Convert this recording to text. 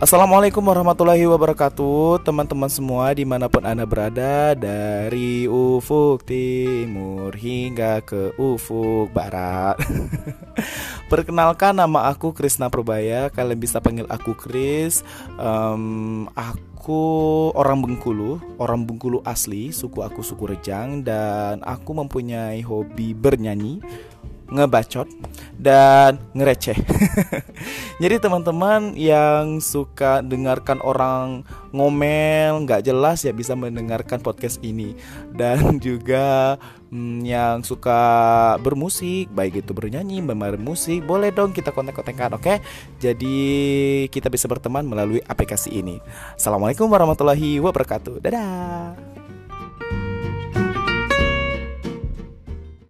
Assalamualaikum warahmatullahi wabarakatuh Teman-teman semua di mana pun anda berada Dari ufuk timur hingga ke ufuk barat. Perkenalkan nama aku Krisna Probaya Kalian bisa panggil aku Kris. Um, Aku orang Bengkulu Orang Bengkulu asli Suku aku suku Rejang Dan aku mempunyai hobi bernyanyi ngebacot dan ngereceh. Jadi teman-teman yang suka dengarkan orang ngomel nggak jelas ya bisa mendengarkan podcast ini dan juga hmm, yang suka bermusik baik itu bernyanyi, bermain musik boleh dong kita kontak-kontakkan oke. Jadi kita bisa berteman melalui aplikasi ini. Assalamualaikum warahmatullahi wabarakatuh. Dadah.